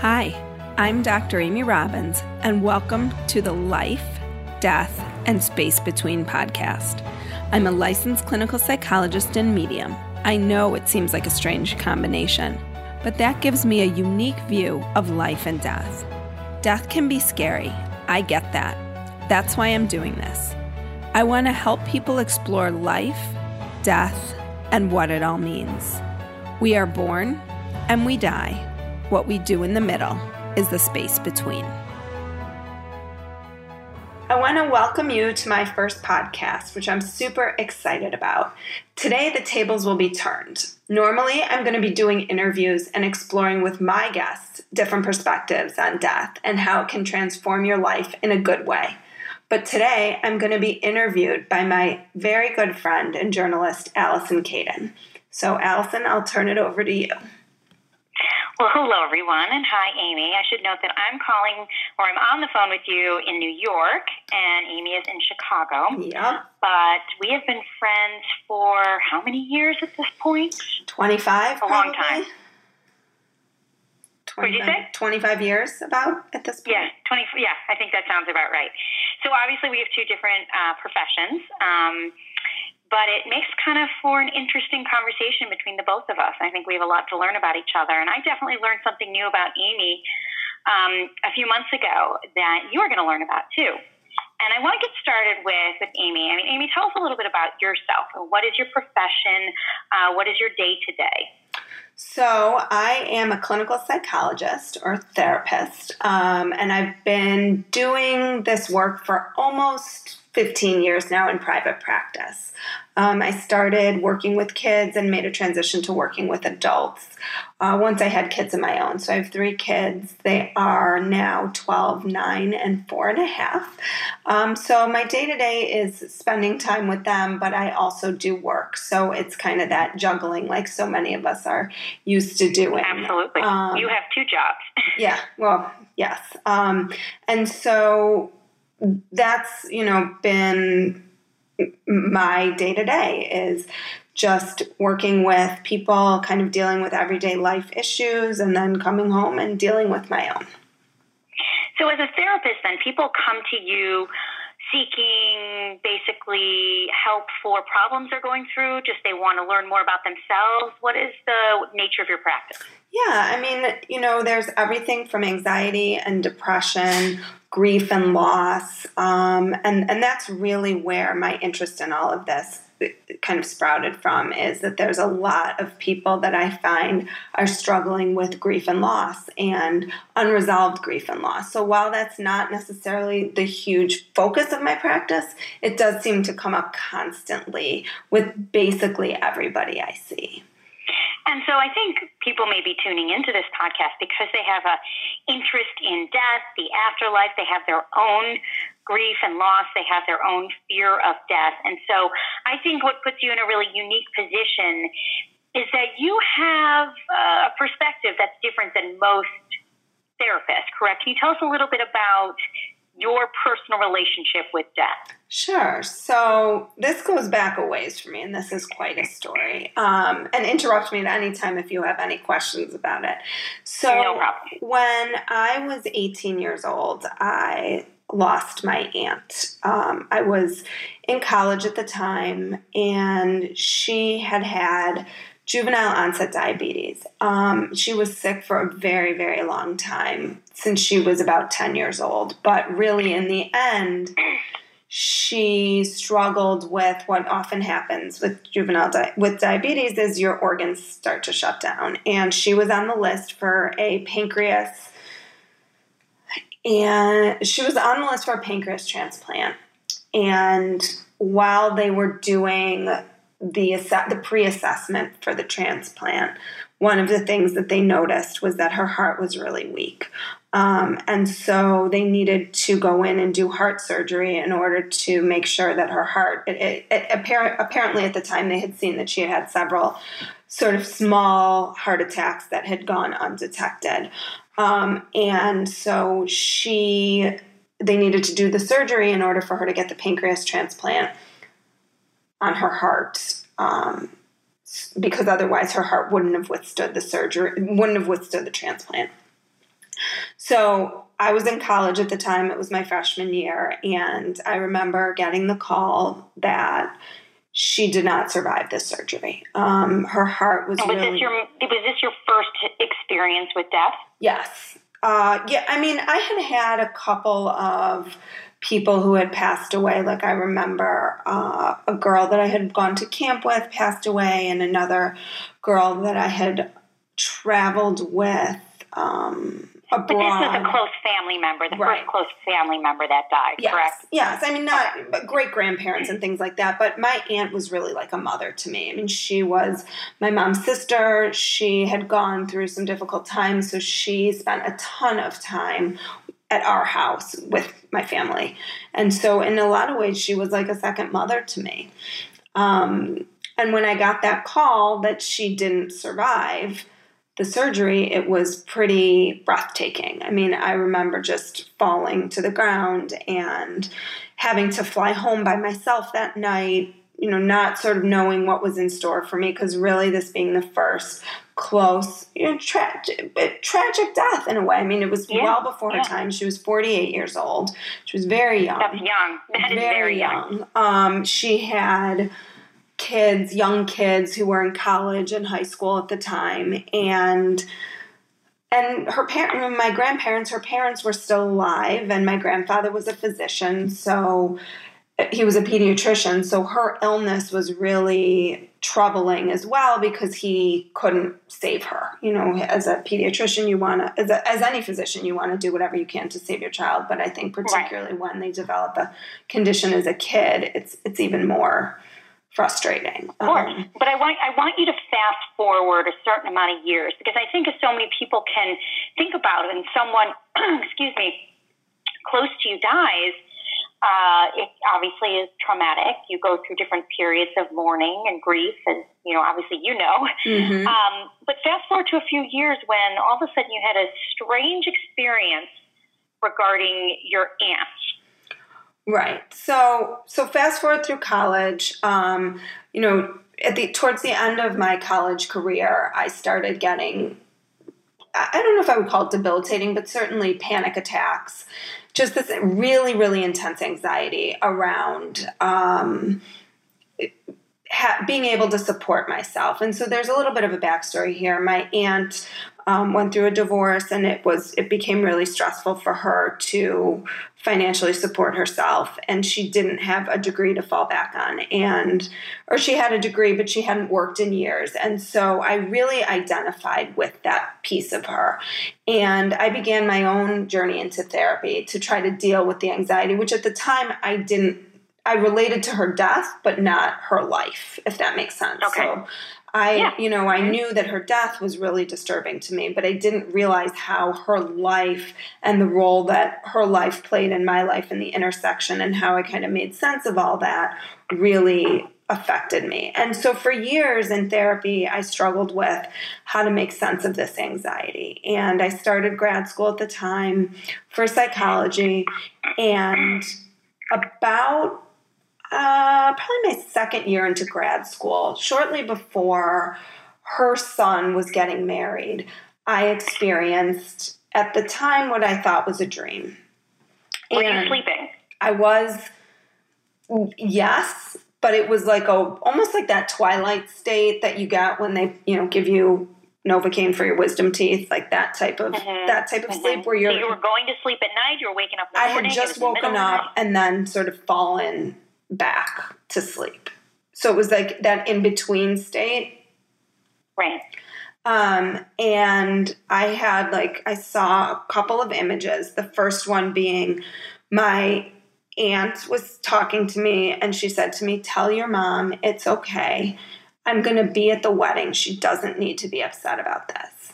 Hi, I'm Dr. Amy Robbins, and welcome to the Life, Death, and Space Between podcast. I'm a licensed clinical psychologist and medium. I know it seems like a strange combination, but that gives me a unique view of life and death. Death can be scary. I get that. That's why I'm doing this. I want to help people explore life, death, and what it all means. We are born and we die. What we do in the middle is the space between. I want to welcome you to my first podcast, which I'm super excited about. Today, the tables will be turned. Normally, I'm going to be doing interviews and exploring with my guests different perspectives on death and how it can transform your life in a good way. But today, I'm going to be interviewed by my very good friend and journalist, Allison Caden. So, Allison, I'll turn it over to you. Well, hello, everyone, and hi, Amy. I should note that I'm calling or I'm on the phone with you in New York, and Amy is in Chicago. Yeah. But we have been friends for how many years at this point? 25? A long time. What'd you 25 say? 25 years, about at this point? Yeah, 20. Yeah, I think that sounds about right. So obviously, we have two different uh, professions. Um, but it makes kind of for an interesting conversation between the both of us. I think we have a lot to learn about each other, and I definitely learned something new about Amy um, a few months ago that you are going to learn about too. And I want to get started with with Amy. I mean, Amy, tell us a little bit about yourself. What is your profession? Uh, what is your day to day? So, I am a clinical psychologist or therapist, um, and I've been doing this work for almost 15 years now in private practice. Um, I started working with kids and made a transition to working with adults uh, once I had kids of my own. So I have three kids. They are now 12, 9, and 4 and a half. Um, so my day to day is spending time with them, but I also do work. So it's kind of that juggling like so many of us are used to doing. Absolutely. Um, you have two jobs. yeah, well, yes. Um, and so that's, you know, been my day to day is just working with people, kind of dealing with everyday life issues, and then coming home and dealing with my own. So, as a therapist, then people come to you seeking basically help for problems they're going through, just they want to learn more about themselves. What is the nature of your practice? Yeah, I mean, you know, there's everything from anxiety and depression, grief and loss, um, and and that's really where my interest in all of this kind of sprouted from is that there's a lot of people that I find are struggling with grief and loss and unresolved grief and loss. So while that's not necessarily the huge focus of my practice, it does seem to come up constantly with basically everybody I see. And so I think people may be tuning into this podcast because they have a interest in death, the afterlife. They have their own grief and loss. They have their own fear of death. And so I think what puts you in a really unique position is that you have a perspective that's different than most therapists, correct? Can you tell us a little bit about your personal relationship with death? Sure. So this goes back a ways for me, and this is quite a story. Um, and interrupt me at any time if you have any questions about it. So No when I was 18 years old, I lost my aunt. Um, I was in college at the time, and she had had juvenile onset diabetes. Um, she was sick for a very, very long time since she was about 10 years old. But really, in the end, she struggled with what often happens with juvenile di- with diabetes is your organs start to shut down and she was on the list for a pancreas and she was on the list for a pancreas transplant and while they were doing the the pre-assessment for the transplant one of the things that they noticed was that her heart was really weak. Um, and so they needed to go in and do heart surgery in order to make sure that her heart it, it, it appar- apparently at the time they had seen that she had had several sort of small heart attacks that had gone undetected. Um, and so she they needed to do the surgery in order for her to get the pancreas transplant on her heart um, because otherwise her heart wouldn't have withstood the surgery, wouldn't have withstood the transplant. So I was in college at the time. It was my freshman year, and I remember getting the call that she did not survive this surgery. Um, her heart was. Was really, this your Was this your first experience with death? Yes. Uh, yeah. I mean, I had had a couple of people who had passed away. Like I remember uh, a girl that I had gone to camp with passed away, and another girl that I had traveled with. Um, abroad. But this was a close family member, the Right. first close family member that died, Yes, correct? yes. I mean, not great grandparents and things like that, but my aunt was really like a mother to me. I mean, she was my mom's sister. She had gone through some difficult times, so she spent a ton of time at our house with my family. And so, in a lot of ways, she was like a second mother to me. Um, and when I got that call that she didn't survive, the surgery, it was pretty breathtaking. I mean, I remember just falling to the ground and having to fly home by myself that night, you know, not sort of knowing what was in store for me because really this being the first close, you know, tra- tragic death in a way. I mean, it was Yeah, well before her time. She was 48 years old. She was very young That's young. That is very, young. um, she had kids, young kids who were in college and high school at the time, and and her parent, my grandparents, her parents were still alive, and my grandfather was a physician, so he was a pediatrician. So her illness was really troubling as well because he couldn't save her. You know, as a pediatrician, you want to, as, as any physician, you want to do whatever you can to save your child. But I think particularly when they develop a condition as a kid, it's it's even more frustrating. Of course. Um, but I want I want you to fast forward a certain amount of years because I think so many people can think about it and someone excuse me close to you dies, uh, it obviously is traumatic. You go through different periods of mourning and grief, as you know, obviously you know. mhm. Um, but fast forward to a few years when all of a sudden you had a strange experience regarding your aunt. Right. So so fast forward through college. Um, you know, at the towards the end of my college career, I started getting. I don't know if I would call it debilitating, but certainly panic attacks. Just this really, really intense anxiety around um, ha- being able to support myself. And so there's a little bit of a backstory here. My aunt um, went through a divorce, and it was it became really stressful for her to financially support herself, and she didn't have a degree to fall back on, and or she had a degree, but she hadn't worked in years, and so I really identified with that piece of her, and I began my own journey into therapy to try to deal with the anxiety, which at the time I didn't I related to her death, but not her life, if that makes sense. Okay. So I, Yeah. you know, I knew that her death was really disturbing to me, but I didn't realize how her life and the role that her life played in my life in the intersection and how I kind of made sense of all that really affected me. And so for years in therapy, I struggled with how to make sense of this anxiety. And I started grad school at the time for psychology and about uh, probably my second year into grad school, shortly before her son was getting married, I experienced at the time what I thought was a dream. Were you sleeping? I was, yes, but it was like a almost like that twilight state that you get when they you know give you novocaine for your wisdom teeth, like that type of Mhm. that type of Mhm. sleep where you're so you were going to sleep at night. You were waking up. The I had just was the middle woken up and then sort of fallen back to sleep. So it was like that in between state. Right. Um, and I had like, I saw a couple of images. The first one being my aunt was talking to me and she said to me, Tell your mom it's okay. I'm going to be at the wedding. She doesn't need to be upset about this.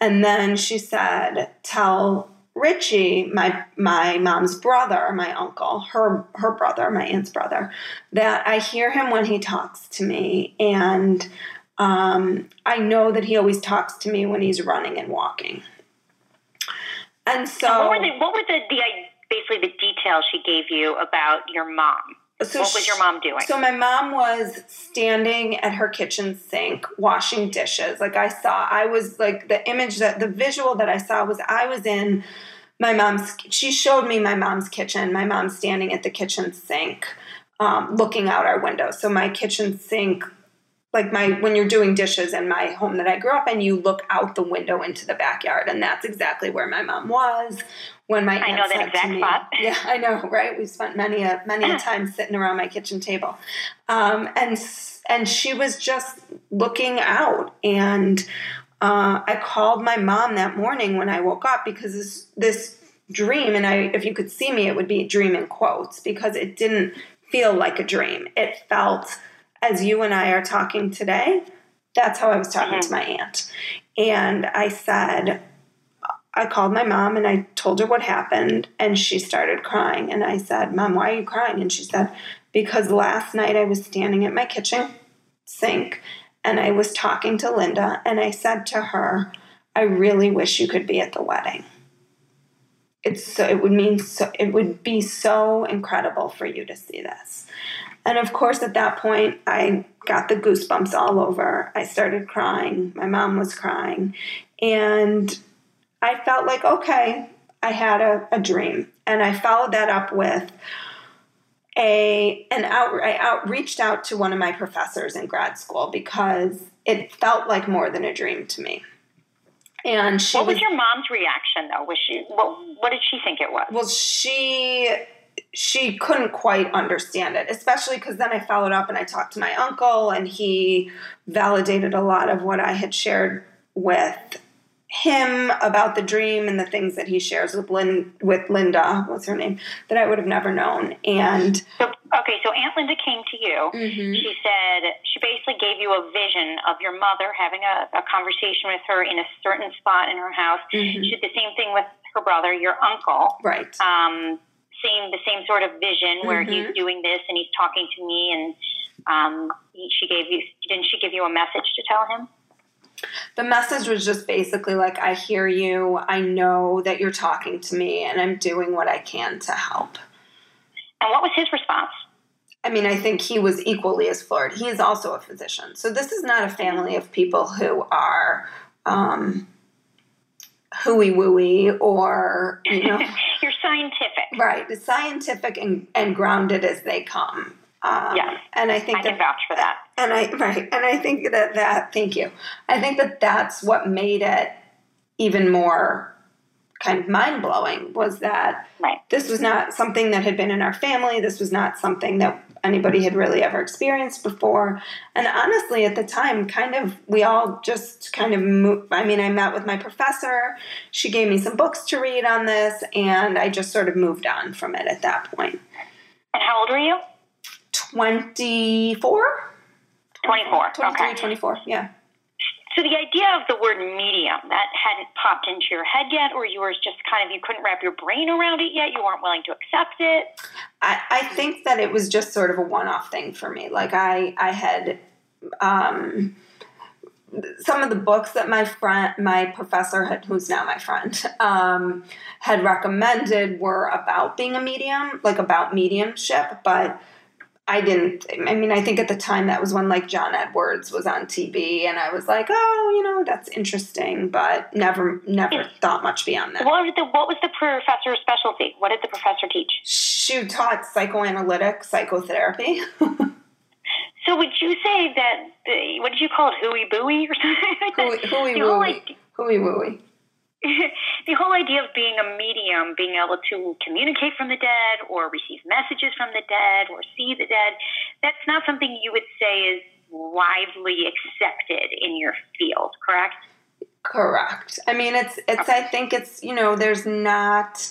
And then she said, Tell Richie, my my mom's brother, my uncle, her her brother, my aunt's brother, that I hear him when he talks to me, and um, I know that he always talks to me when he's running and walking. And so, what were the what were the, the basically the details she gave you about your mom? So what was your mom doing? So my mom was standing at her kitchen sink washing dishes. Like I saw, I was like the image that the visual that I saw was I was in my mom's. She showed me my mom's kitchen. My mom standing at the kitchen sink, um, looking out our window. So my kitchen sink like my when you're doing dishes in my home that I grew up in, you look out the window into the backyard, and that's exactly where my mom was when my I know that exact me, spot. Yeah, I know, right? We spent many a many a time sitting around my kitchen table, um, and and she was just looking out, and uh, I called my mom that morning when I woke up because this this dream, and I if you could see me, it would be a dream in quotes because it didn't feel like a dream. It felt as you and I are talking today, that's how I was talking mm-hmm. to my aunt. And I said, I called my mom and I told her what happened, and she started crying. And I said, Mom, why are you crying? And she said, Because last night I was standing at my kitchen sink and I was talking to Linda, and I said to her, I really wish you could be at the wedding. It's so it would mean so it would be so incredible for you to see this. And of course, at that point, I got the goosebumps all over. I started crying. My mom was crying. And I felt like, okay, I had a, a dream. And I followed that up with a an out I out reached out to one of my professors in grad school because it felt like more than a dream to me. And she What was, was your mom's reaction though? Was she what what did she think it was? Well, she she couldn't quite understand it, especially because then I followed up and I talked to my uncle, and he validated a lot of what I had shared with him about the dream and the things that he shares with Lynn, with Linda, what's her name, that I would have never known. And so, okay, so Aunt Linda came to you. Mm-hmm. She said she basically gave you a vision of your mother having a, a conversation with her in a certain spot in her house. Mm-hmm. She did the same thing with her brother, your uncle. Right. Um, same the same sort of vision where mm-hmm. he's doing this and he's talking to me and um, he, she gave you didn't she give you a message to tell him the message was just basically like i hear you i know that you're talking to me and i'm doing what i can to help and what was his response I mean, I think he was equally as floored. He is also a physician. So this is not a family of people who are um, hooey wooey or, you know. Scientific. Right. As scientific and, and grounded as they come. Um, yes. And I think I that, can vouch for that. And I, right. And I think that that, thank you. I think that that's what made it even more kind of mind blowing was that right. this was not something that had been in our family. This was not something that anybody had really ever experienced before. And honestly, at the time, kind of, we all just kind of moved. I mean, I met with my professor. She gave me some books to read on this, and I just sort of moved on from it at that point. And how old were you? 24. 24. 23, okay. 24, yeah. So the idea of the word medium that hadn't popped into your head yet, or you were just kind of you couldn't wrap your brain around it yet. You weren't willing to accept it. I, I think that it was just sort of a one-off thing for me. Like I I had um, some of the books that my friend my professor had who's now my friend um, had recommended were about being a medium, like about mediumship, but I didn't. I mean, I think at the time that was when like John Edwards was on TV, and I was like, oh, you know, that's interesting, but never, never thought much beyond that. What was the What was the professor's specialty? What did the professor teach? She taught psychoanalytic psychotherapy. so would you say that? The, what did you call it? Hooey booey or something? Hooey wooey. Hooey wooey. the whole idea of being a medium, being able to communicate from the dead or receive messages from the dead or see the dead, that's not something you would say is widely accepted in your field, correct? Correct. I mean, it's it's. I think it's you know, there's not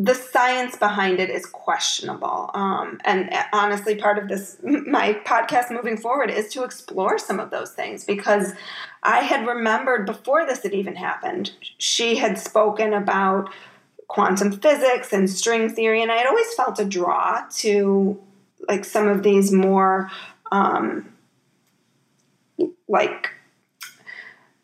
the science behind it is questionable. Um, and honestly, part of this, my podcast moving forward, is to explore some of those things because I had remembered before this had even happened, she had spoken about quantum physics and string theory, and I had always felt a draw to like some of these more um, like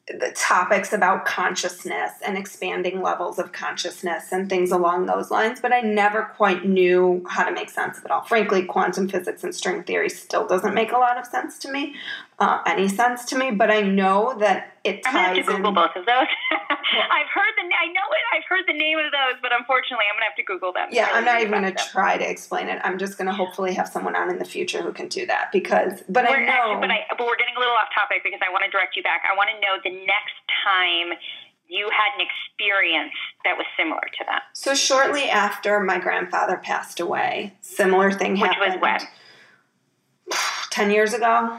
the topics about consciousness and expanding levels of consciousness and things along those lines, but I never quite knew how to make sense of it all. Frankly, quantum physics and string theory still doesn't make a lot of sense to me, uh, any sense to me, but I know that it ties I'm gonna have to Google in. both of those. I've heard the I know it. I've heard the name of those, but unfortunately, I'm gonna have to Google them. Yeah, I I'm not even going to them. try to explain it. I'm just going to hopefully have someone on in the future who can do that because, but I We're know. actually, but I but we're getting a little off topic because I want to direct you back. I want to know the next time you had an experience that was similar to that. So shortly after my grandfather passed away, similar thing happened. Which was when? Ten years ago.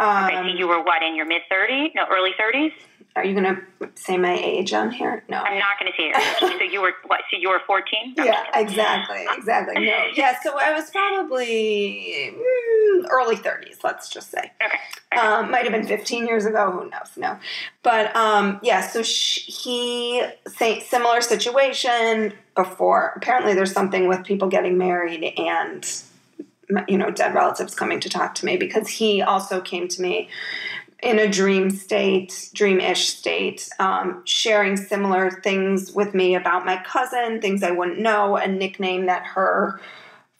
Um, Okay, so you were what in your mid 30s? No, early 30s. are you gonna say my age on here? No. I'm not going to say your age. so you were what? So you were 14? No, yeah, exactly, exactly. No, yeah. So I was probably mm, early thirties. Let's just say. Okay. Um, might have been 15 years ago. Who knows? No, but um, yeah. So sh- he say similar situation before. Apparently, there's something with people getting married and you know dead relatives coming to talk to me because he also came to me in a dream state, dream-ish state, um, sharing similar things with me about my cousin, things I wouldn't know, a nickname that her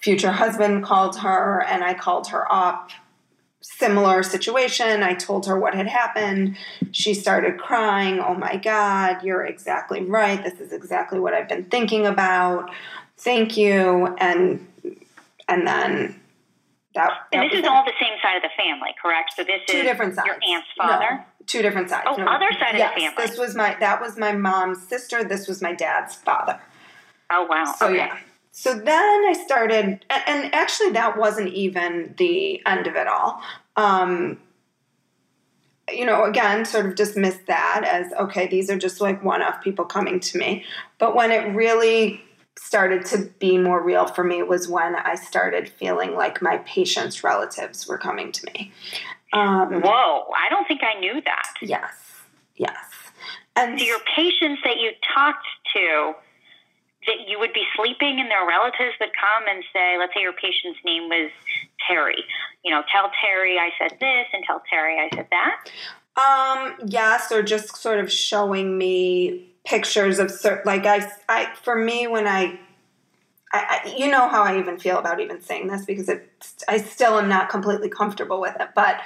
future husband called her, and I called her up similar situation. I told her what had happened. She started crying. Oh my God, you're exactly right. This is exactly what I've been thinking about. Thank you. And and then that, and this is all the same side of the family, correct? So this two is different sides. your aunt's No, father. two different sides. Oh, other side of the family. This was my that was my mom's sister. This was my dad's father. Oh wow. So okay. yeah. So then I started, and, and actually that wasn't even the end of it all. Um, you know, again, sort of dismissed that as okay, these are just like one off people coming to me. But when it really started to be more real for me was when I started feeling like my patients' relatives were coming to me. Um, Whoa! I don't think I knew that. yes, yes. And So your patients that you talked to, that you would be sleeping and their relatives would come and say, let's say your patient's name was Terry. You know, tell Terry I said this and tell Terry I said that. Um, yes, or just sort of showing me pictures of certain, like I, I, for me, when I, I, I, you know how I even feel about even saying this because it, I still am not completely comfortable with it. But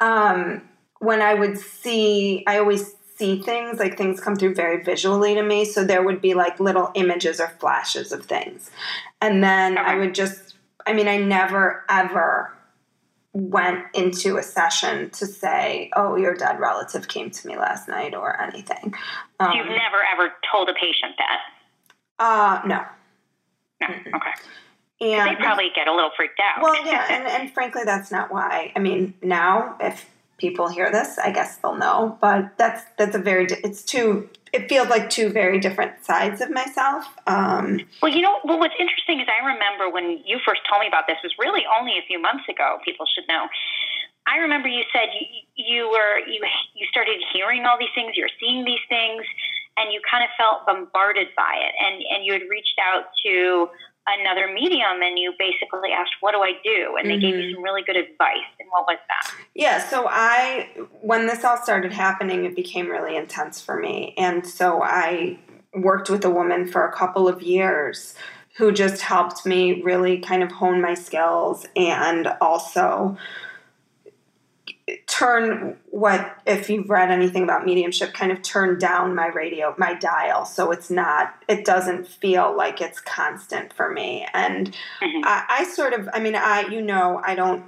um, when I would see, I always see things like things come through very visually to me. So there would be like little images or flashes of things, and then I would just, I mean, I never ever went into a session to say, "Oh, your dead relative came to me last night" or anything. Um, You've never ever told a patient that. uh, no, No. Okay. and They probably get a little freaked out. well, yeah, and, and frankly, that's not why. I mean, now if people hear this, I guess they'll know. But that's that's a very it's two. It feels like two very different sides of myself. Um, Well, you know, well, what's interesting is I remember when you first told me about this was really only a few months ago. People should know. I remember you said you, you were you you started hearing all these things, you're seeing these things, and you kind of felt bombarded by it, and and you had reached out to another medium, and you basically asked, "What do I do?" And they gave you mm-hmm. some really good advice. And what was that? Yeah, so I, when this all started happening, it became really intense for me. And so I worked with a woman for a couple of years who just helped me really kind of hone my skills and also turn what if you've read anything about mediumship kind of turn down my radio my dial so it's not it doesn't feel like it's constant for me and Mhm. I, I sort of i mean i you know i don't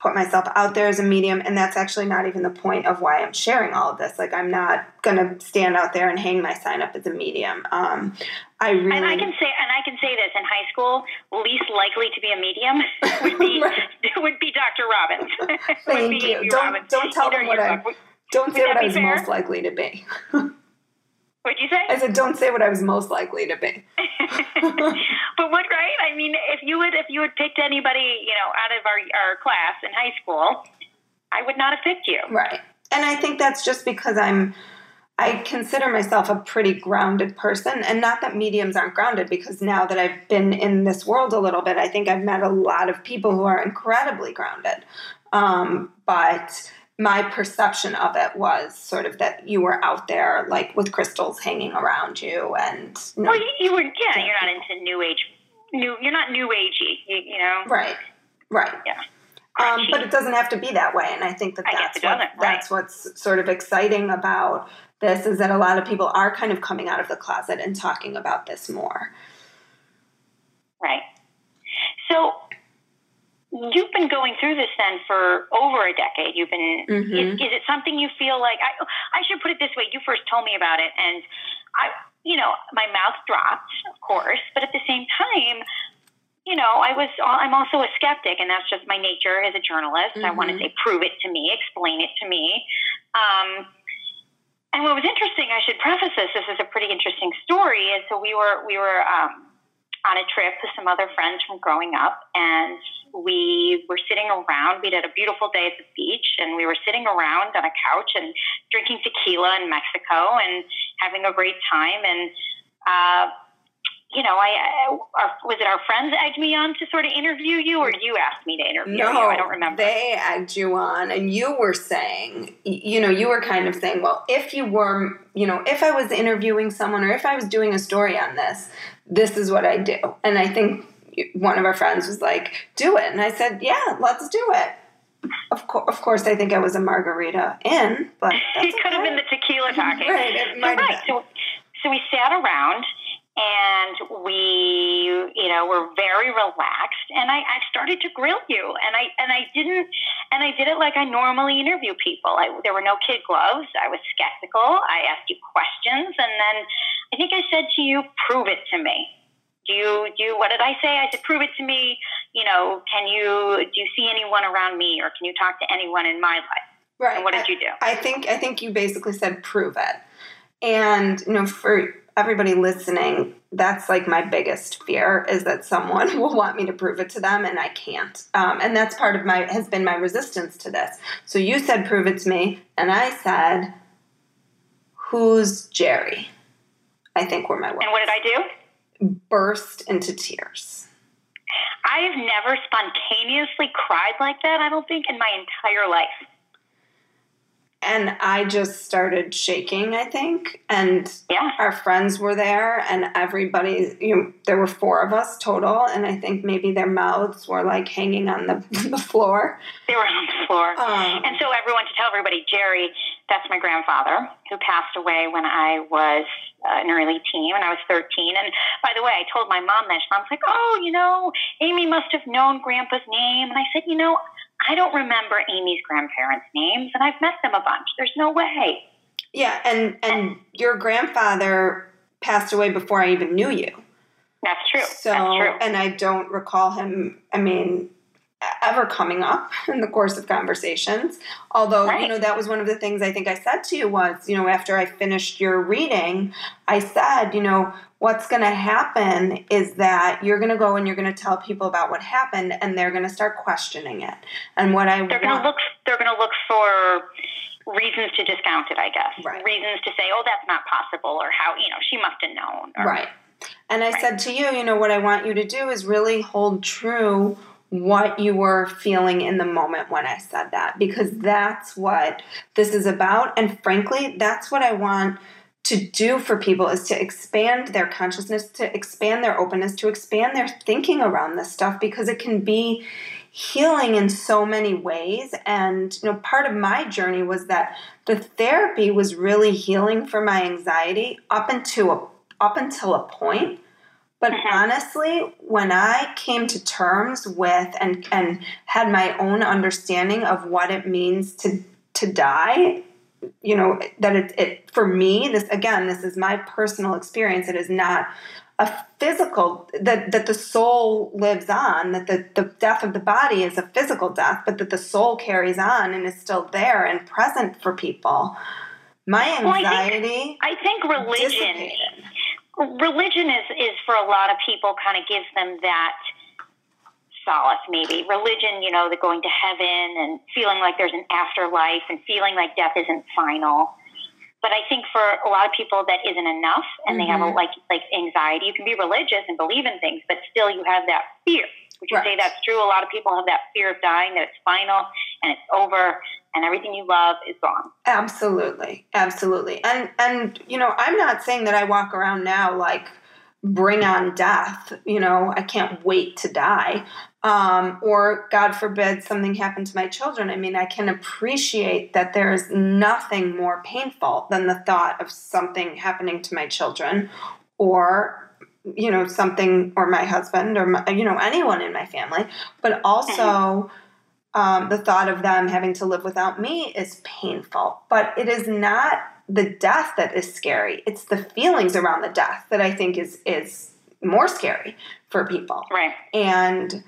put myself out there as a medium and that's actually not even the point of why i'm sharing all of this like i'm not gonna stand out there and hang my sign up as a medium um, i really And I can say, and I can say this: in high school, least likely to be a medium would be would be Dr. Robbins. Thank you. Don't- don't tell Either them what I- don't say what i was fair? most likely to be What'd you say? i said don't say what i was most likely to be but what, right? I mean, if you would, if you had picked anybody, you know, out of our our class in high school, I would not have picked you. Right. And I think that's just because I'm I consider myself a pretty grounded person and not that mediums aren't grounded because now that I've been in this world a little bit, I think I've met a lot of people who are incredibly grounded. Um, but my perception of it was sort of that you were out there, like with crystals hanging around you, and you know, well, you, you were yeah, you're not into new age, new, you're not new agey, you, you know, right, right, yeah. Um, but it doesn't have to be that way, and I think that that's what, right. that's what's sort of exciting about this is that a lot of people are kind of coming out of the closet and talking about this more. Right. So you've been going through this then for over a decade. You've been. Mm-hmm. Is, is, it something you feel like? I, I should put it this way. You first told me about it, and I, you know, my mouth dropped, of course, but at the same time, you know, I was, I'm also a skeptic, and that's just my nature as a journalist. Mm-hmm. I want to say, prove it to me, explain it to me. Um, and what was interesting, I should preface this. This is a pretty interesting story. And so we were, we were um, on a trip with some other friends from growing up, and we were sitting around. We had a beautiful day at the beach, and we were sitting around on a couch and drinking tequila in Mexico and having a great time. And uh, you know, I, I our, was it our friends egged me on to sort of interview you, or you asked me to interview no, you? I don't remember. They egged you on, and you were saying, you know, you were kind of saying, well, if you were, you know, if I was interviewing someone, or if I was doing a story on this, this is what I do. And I think one of our friends was like, do it, and I said, yeah, let's do it. Of, co- of course, I think I was a margarita in, but it could okay. have been the tequila talking. right, it might so, right. So, so we sat around and we you know were very relaxed and I, I started to grill you and i and i didn't and i did it like i normally interview people I, there were no kid gloves i was skeptical i asked you questions and then i think i said to you prove it to me. Do you do you, what did i say? I said prove it to me. You know can you do you see anyone around me or can you talk to anyone in my life? Right. And what did I, you do? I think i think you basically said prove it. And you know for everybody listening, that's like my biggest fear is that someone will want me to prove it to them and I can't. Um, and that's part of my has been my resistance to this. So you said prove it to me, and I said, "Who's Jerry?" I think were my words. And what did I do? Burst into tears. I've never spontaneously cried like that. I don't think in my entire life and I just started shaking, I think. And yeah. our friends were there, and everybody, you know, there were four of us total, and I think maybe their mouths were like hanging on the, the floor. They were on the floor. Um, and so, everyone, to tell everybody, Jerry, that's my grandfather who passed away when I was uh, an early teen, when I was 13. And by the way, I told my mom that. Mom's like, oh, you know, Amy must have known Grandpa's name. And I said, you know, I don't remember Amy's grandparents' names, and I've met them a bunch. There's no way. Yeah, and and your grandfather passed away before I even knew you. That's true. So, That's true. and I don't recall him. I mean, ever coming up in the course of conversations. Although, right. you know, that was one of the things I think I said to you was, you know, after I finished your reading, I said, you know, what's going to happen is that you're going to go and you're going to tell people about what happened and they're going to start questioning it. And what I they're going to look they're going to look for reasons to discount it, I guess. Right. Reasons to say, "Oh, that's not possible," or "How you know she must have known." Or, right. And I right. said to you, you know, what I want you to do is really hold true what you were feeling in the moment when I said that, because that's what this is about. And frankly, that's what I want to do for people is to expand their consciousness, to expand their openness, to expand their thinking around this stuff because it can be healing in so many ways. And you know, part of my journey was that the therapy was really healing for my anxiety up until a, up until a point. But mm-hmm. honestly, when I came to terms with and and had my own understanding of what it means to to die you know that it, it for me this again this is my personal experience it is not a physical that that the soul lives on that the, the death of the body is a physical death but that the soul carries on and is still there and present for people my anxiety well, I, think, I think religion dissipated. religion is is for a lot of people kind of gives them that solace, maybe. Religion, you know, the going to heaven and feeling like there's an afterlife and feeling like death isn't final. But I think for a lot of people that isn't enough and mm-hmm. they have a, mm-hmm. like like anxiety. You can be religious and believe in things, but still you have that fear. Would you right. say that's true? A lot of people have that fear of dying, that it's final and it's over and everything you love is gone. Absolutely, absolutely. And and you know, I'm not saying that I walk around now like bring on death. You know, I can't wait to die. Um, or God forbid something happened to my children. I mean, I can appreciate that there is nothing more painful than the thought of something happening to my children or you know something or my husband or my, you know anyone in my family. But also um, the thought of them having to live without me is painful. But it is not the death that is scary. It's the feelings around the death that i think is is more scary for people. Right. And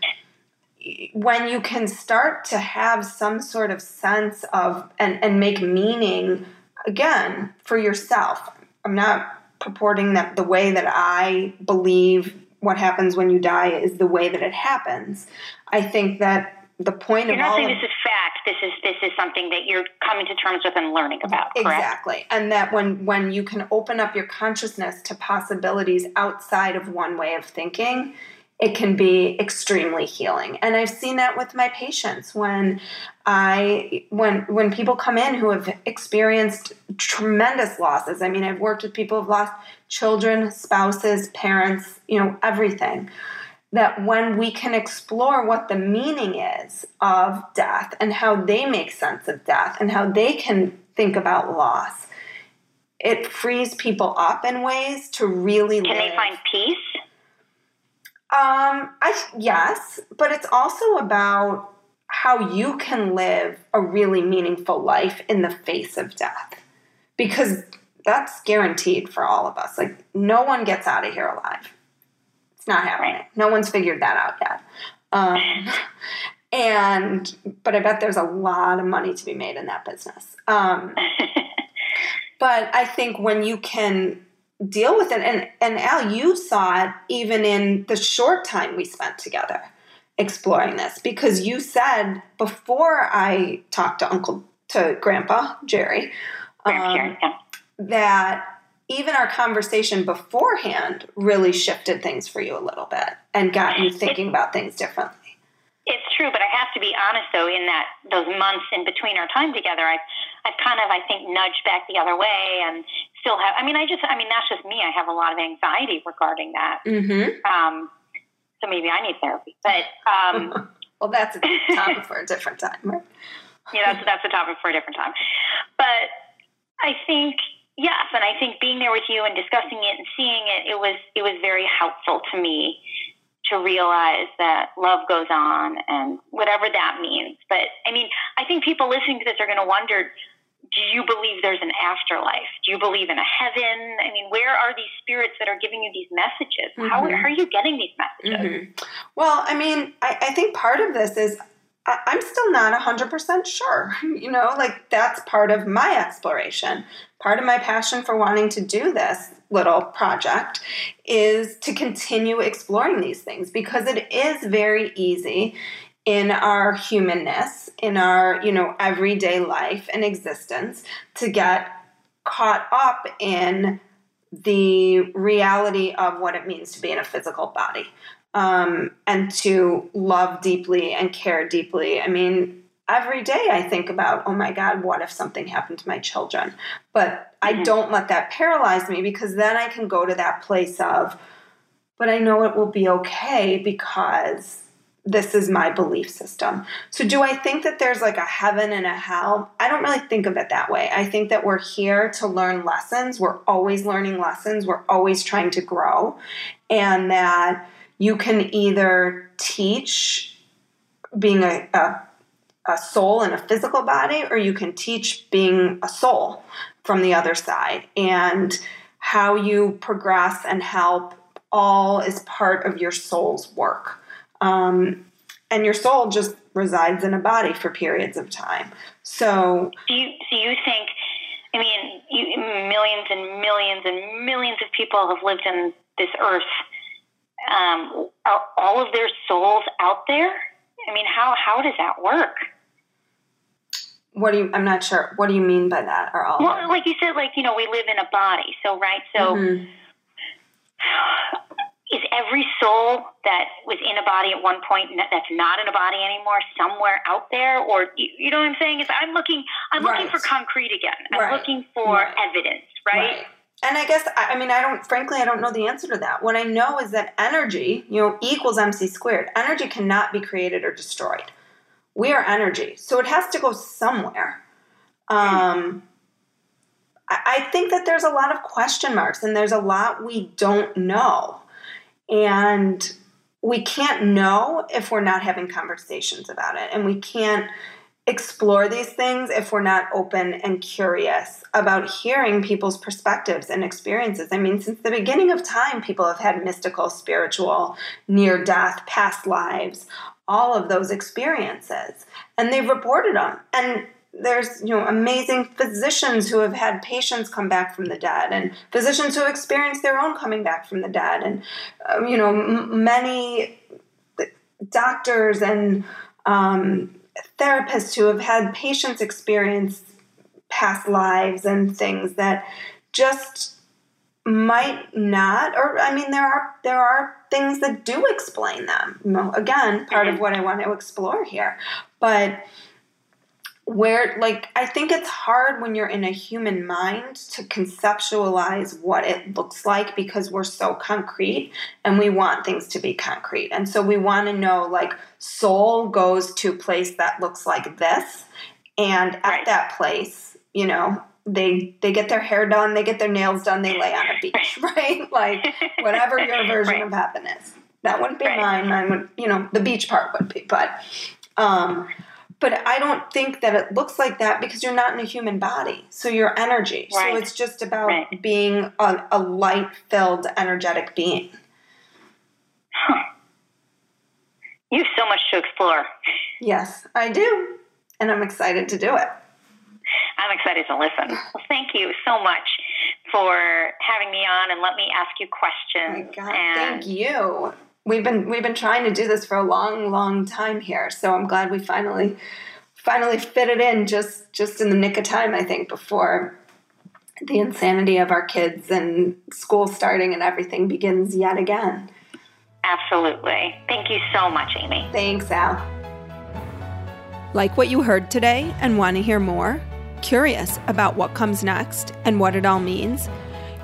when you can start to have some sort of sense of and and make meaning again for yourself i'm not purporting that the way that I believe what happens when you die is the way that it happens. I think that the point you're of not all saying of, this is fact. This is this is something that you're coming to terms with and learning about. Correct? exactly, and that when when you can open up your consciousness to possibilities outside of one way of thinking, it can be extremely healing. And I've seen that with my patients when I when when people come in who have experienced tremendous losses. I mean, I've worked with people who've lost children, spouses, parents, you know, everything. That when we can explore what the meaning is of death and how they make sense of death and how they can think about loss, it frees people up in ways to really Can live. they find peace? Um, I yes, but it's also about how you can live a really meaningful life in the face of death. Because that's guaranteed for all of us. Like no one gets out of here alive. It's not happening. No one's figured that out yet. Um, and but I bet there's a lot of money to be made in that business. Um, but I think when you can deal with it, and and Al, you saw it even in the short time we spent together exploring this, because you said before I talked to Uncle to Grandpa Jerry um, that even our conversation beforehand really shifted things for you a little bit and got you thinking about things differently. It's true, but I have to be honest though. In that those months in between our time together, I've I've kind of I think nudged back the other way, and still have. I mean, I just I mean that's just me. I have a lot of anxiety regarding that. Mm-hmm. Um, so maybe I need therapy. But um, Well, that's a topic for a different time. Right? yeah, that's that's a topic for a different time. But I think yes, and I think being there with you and discussing it and seeing it, it was it was very helpful to me to realize that love goes on and whatever that means. But I mean, I think people listening to this are going to wonder. Do you believe there's an afterlife? Do you believe in a heaven? I mean, where are these spirits that are giving you these messages? How, Mhm. how are you getting these messages? Mhm. Well, I mean, I, I think part of this is I, I'm still not 100% sure. You know, like that's part of my exploration. Part of my passion for wanting to do this little project is to continue exploring these things because it is very easy in our humanness, in our, you know, everyday life and existence to get caught up in the reality of what it means to be in a physical body um, and to love deeply and care deeply. I mean, every day I think about, oh my God, what if something happened to my children? But I Mhm. don't let that paralyze me because then I can go to that place of, but I know it will be okay because this is my belief system. So, do I think that there's like a heaven and a hell? I don't really think of it that way. I think that we're here to learn lessons. We're always learning lessons. We're always trying to grow. And that you can either teach being a, a, a soul in a physical body, or you can teach being a soul from the other side. And how you progress and help all is part of your soul's work. Um, and your soul just resides in a body for periods of time. So, Do you do you think? I mean, you, millions and millions and millions of people have lived on this earth. Um, are all of their souls out there? I mean, how how does that work? what do you? I'm not sure. What do you mean by that? Are all? Well, like you said, like you know, we live in a body, so right, so. Mhm. Is every soul that was in a body at one point that's not in a body anymore somewhere out there or you know what i'm saying is i'm looking i'm right. looking for concrete again i'm right. looking for right. evidence right? and i guess i mean i don't frankly i don't know the answer to that what i know is that energy you know equals mc squared energy cannot be created or destroyed we are energy so it has to go somewhere um, I think that there's a lot of question marks and there's a lot we don't know. And we can't know if we're not having conversations about it. And we can't explore these things if we're not open and curious about hearing people's perspectives and experiences. I mean, since the beginning of time, people have had mystical, spiritual, near death, past lives, all of those experiences. And they've reported them. And there's you know amazing physicians who have had patients come back from the dead and physicians who have experienced their own coming back from the dead and uh, you know m- many doctors and um, therapists who have had patients experience past lives and things that just might not or i mean there are there are things that do explain them you know again part of mm-hmm. what i want to explore here but where like i think it's hard when you're in a human mind to conceptualize what it looks like because we're so concrete and we want things to be concrete and so we want to know like soul goes to a place that looks like this and at right. that place you know they they get their hair done they get their nails done they lay on a beach right like whatever your version right. of heaven is that wouldn't be right. mine mine would you know the beach part would be but um but I don't think that it looks like that because you're not in a human body. So you're energy. Right. So it's just about right. being a, a light filled, energetic being. Huh. You have so much to explore. Yes, I do. And I'm excited to do it. I'm excited to listen. Well, thank you so much for having me on and let me ask you questions. Oh God, thank you we've been we've been trying to do this for a long, long time here. So I'm glad we finally finally fit it in just just in the nick of time. I think before the insanity of our kids and school starting and everything begins yet again. Absolutely. Thank you so much, Amy. Thanks, Al. Like what you heard today and want to hear more? Curious about what comes next and what it all means?